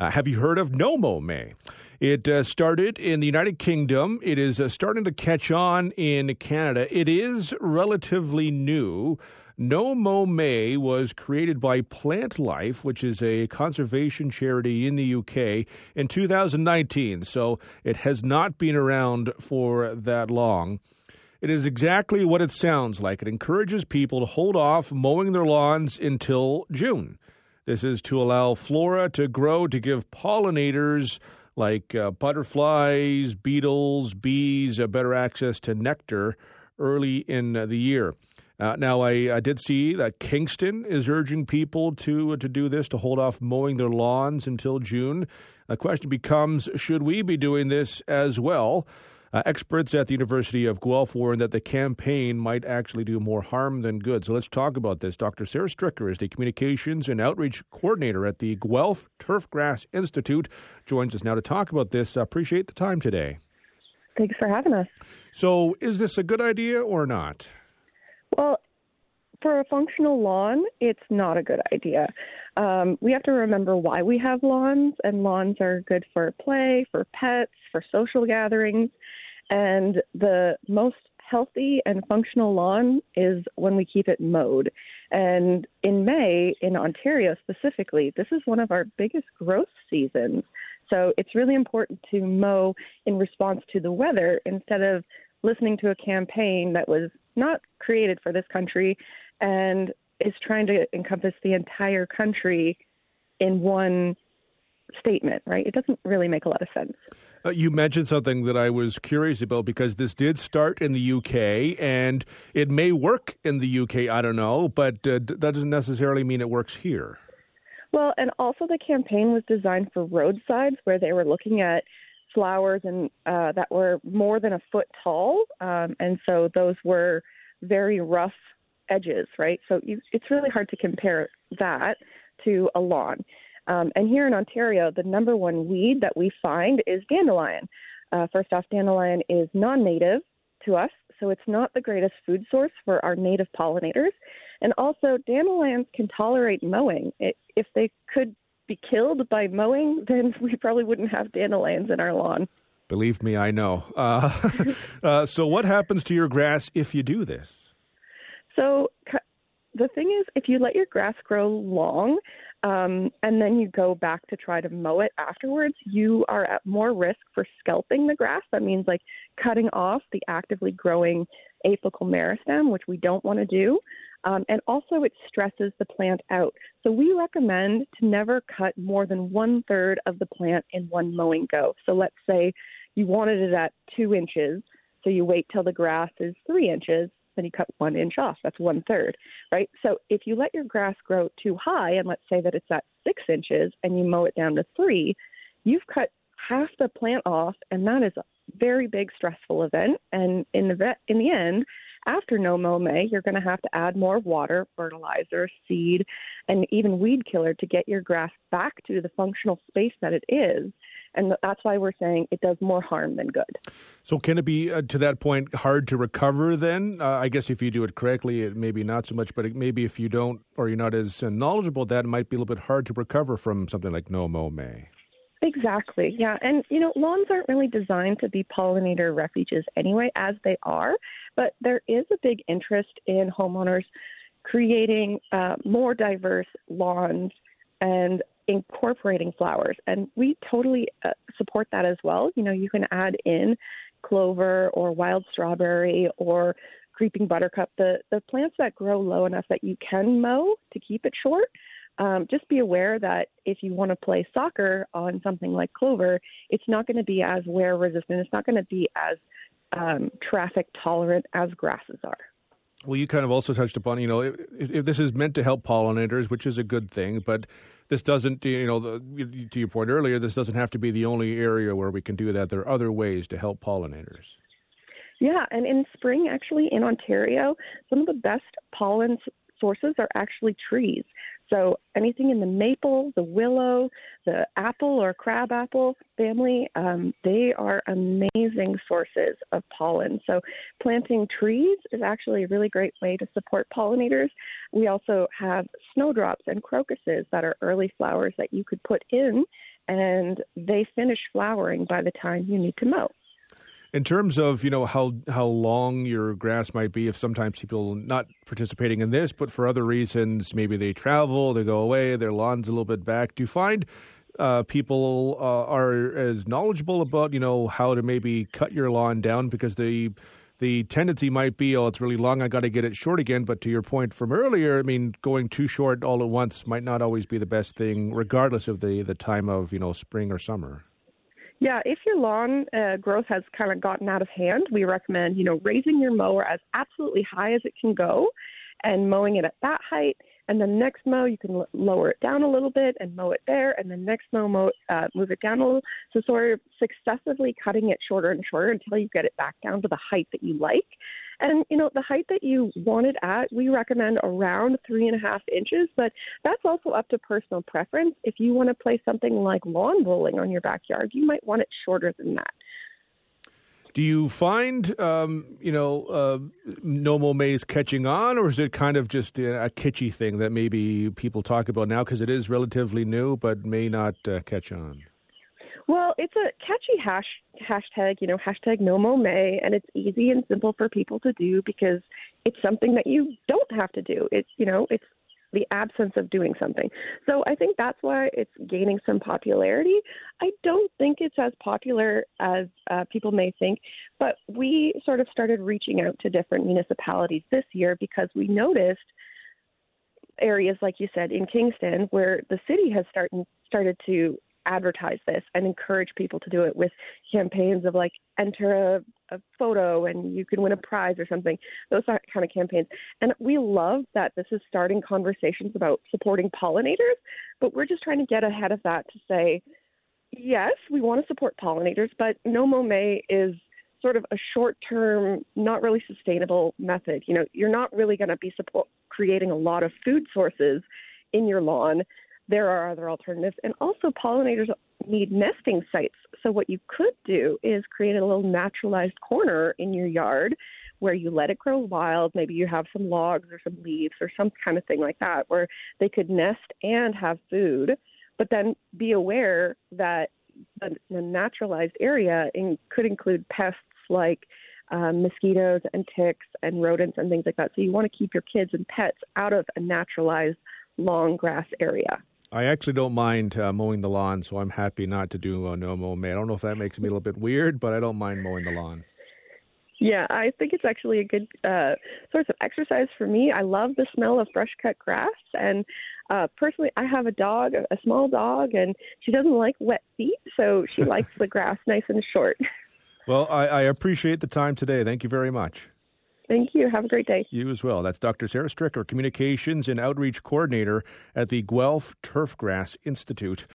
Uh, have you heard of No Mow May? It uh, started in the United Kingdom. It is uh, starting to catch on in Canada. It is relatively new. No Mow May was created by Plantlife, which is a conservation charity in the UK, in 2019. So it has not been around for that long. It is exactly what it sounds like. It encourages people to hold off mowing their lawns until June. This is to allow flora to grow to give pollinators like uh, butterflies, beetles, bees uh, better access to nectar early in uh, the year. Uh, now, I, I, did see that Kingston is urging people to to do this to hold off mowing their lawns until June. The question becomes: Should we be doing this as well? Uh, experts at the University of Guelph warn that the campaign might actually do more harm than good. So let's talk about this. Dr. Sara Stricker is the Communications and Outreach Coordinator at the Guelph Turfgrass Institute. Joins us now to talk about this. I appreciate the time today. Thanks for having us. So, is this a good idea or not? Well, for a functional lawn, it's not a good idea. Um, we have to remember why we have lawns, and lawns are good for play, for pets, for social gatherings. And the most healthy and functional lawn is when we keep it mowed. And in May, in Ontario specifically, this is one of our biggest growth seasons. So it's really important to mow in response to the weather instead of listening to a campaign that was not created for this country and is trying to encompass the entire country in one statement, right? It doesn't really make a lot of sense. Uh, you mentioned something that I was curious about because this did start in the UK and it may work in the UK, I don't know, but uh, that doesn't necessarily mean it works here. Well, and also the campaign was designed for roadsides where they were looking at flowers and uh, that were more than a foot tall, um, and so those were very rough edges, right? So you, it's really hard to compare that to a lawn. Um, and here in Ontario, the number one weed that we find is dandelion. Uh, first off, dandelion is non native to us, so it's not the greatest food source for our native pollinators. And also, dandelions can tolerate mowing. It, if they could be killed by mowing, then we probably wouldn't have dandelions in our lawn. Believe me, I know. Uh, uh, so, what happens to your grass if you do this? So, the thing is, if you let your grass grow long, um, and then you go back to try to mow it afterwards, you are at more risk for scalping the grass. That means like cutting off the actively growing apical meristem, which we don't want to do. Um, and also, it stresses the plant out. So, we recommend to never cut more than one third of the plant in one mowing go. So, let's say you wanted it at two inches, so you wait till the grass is three inches, then you cut one inch off. That's one third, right? So if you let your grass grow too high, and let's say that it's at six inches and you mow it down to three, you've cut half the plant off, and that is a very big stressful event. And in the vet, in the end, after no mow May, you're going to have to add more water, fertilizer, seed, and even weed killer to get your grass back to the functional space that it is. And that's why we're saying it does more harm than good. So, can it be uh, to that point hard to recover then? Uh, I guess if you do it correctly, it maybe not so much, but it, maybe if you don't or you're not as uh, knowledgeable, that it might be a little bit hard to recover from something like no mow May. Exactly. Yeah. And, you know, lawns aren't really designed to be pollinator refuges anyway, as they are. But there is a big interest in homeowners creating uh, more diverse lawns and incorporating flowers. And we totally uh, support that as well. You know, you can add in clover or wild strawberry or creeping buttercup, the, the plants that grow low enough that you can mow to keep it short um, just be aware that if you want to play soccer on something like clover, it's not going to be as wear resistant. It's not going to be as um, traffic tolerant as grasses are. Well, you kind of also touched upon, you know, if, if, this is meant to help pollinators, which is a good thing, but this doesn't, you know, the, to your point earlier, this doesn't have to be the only area where we can do that. There are other ways to help pollinators. Yeah, and in spring, actually, in Ontario, some of the best pollen sources are actually trees. So anything in the maple, the willow, the apple or crabapple family, um, they are amazing sources of pollen. So planting trees is actually a really great way to support pollinators. We also have snowdrops and crocuses that are early flowers that you could put in and they finish flowering by the time you need to mow. In terms of you know how how long your grass might be, if sometimes people not participating in this, but for other reasons, maybe they travel, they go away, their lawn's a little bit back. Do you find uh, people uh, are as knowledgeable about you know how to maybe cut your lawn down because the the tendency might be oh it's really long I got to get it short again. But to your point from earlier, I mean going too short all at once might not always be the best thing, regardless of the the time of you know spring or summer. Yeah, if your lawn uh, growth has kind of gotten out of hand, we recommend, you know, raising your mower as absolutely high as it can go and mowing it at that height. And then next mow, you can l- lower it down a little bit and mow it there. And then next mow, mow uh, move it down a little. So sort of successively cutting it shorter and shorter until you get it back down to the height that you like. And you know, the height that you want it at, we recommend around three and a half inches, but that's also up to personal preference. If you want to play something like lawn bowling on your backyard, you might want it shorter than that. Do you find, um, you know, uh, No Mow May's catching on, or is it kind of just a, a kitschy thing that maybe people talk about now because it is relatively new, but may not uh, catch on? Well, it's a catchy hash hashtag, you know, hashtag no mow May, and it's easy and simple for people to do because it's something that you don't have to do. It's you know, it's the absence of doing something. So I think that's why it's gaining some popularity. I don't think it's as popular as uh, people may think, but we sort of started reaching out to different municipalities this year because we noticed areas like you said in Kingston where the city has started started to advertise this and encourage people to do it with campaigns of like enter a, a photo and you can win a prize or something. Those kind of campaigns. And we love that this is starting conversations about supporting pollinators, but we're just trying to get ahead of that to say, yes, we want to support pollinators, but No Mow May is sort of a short term, not really sustainable method. You know, you're not really going to be support, creating a lot of food sources in your lawn there are other alternatives. And also, pollinators need nesting sites. So, what you could do is create a little naturalized corner in your yard where you let it grow wild. Maybe you have some logs or some leaves or some kind of thing like that where they could nest and have food. But then be aware that the, the naturalized area in, could include pests like um, mosquitoes and ticks and rodents and things like that. So you want to keep your kids and pets out of a naturalized long grass area. I actually don't mind uh, mowing the lawn, so I'm happy not to do a no mow May. I don't know if that makes me a little bit weird, but I don't mind mowing the lawn. Yeah, I think it's actually a good uh, source of exercise for me. I love the smell of fresh cut grass, and uh, personally, I have a dog, a small dog, and she doesn't like wet feet, so she likes the grass nice and short. Well, I, I appreciate the time today. Thank you very much. Thank you. Have a great day. You as well. That's Dr. Sara Stricker, Communications and Outreach Coordinator at the Guelph Turfgrass Institute.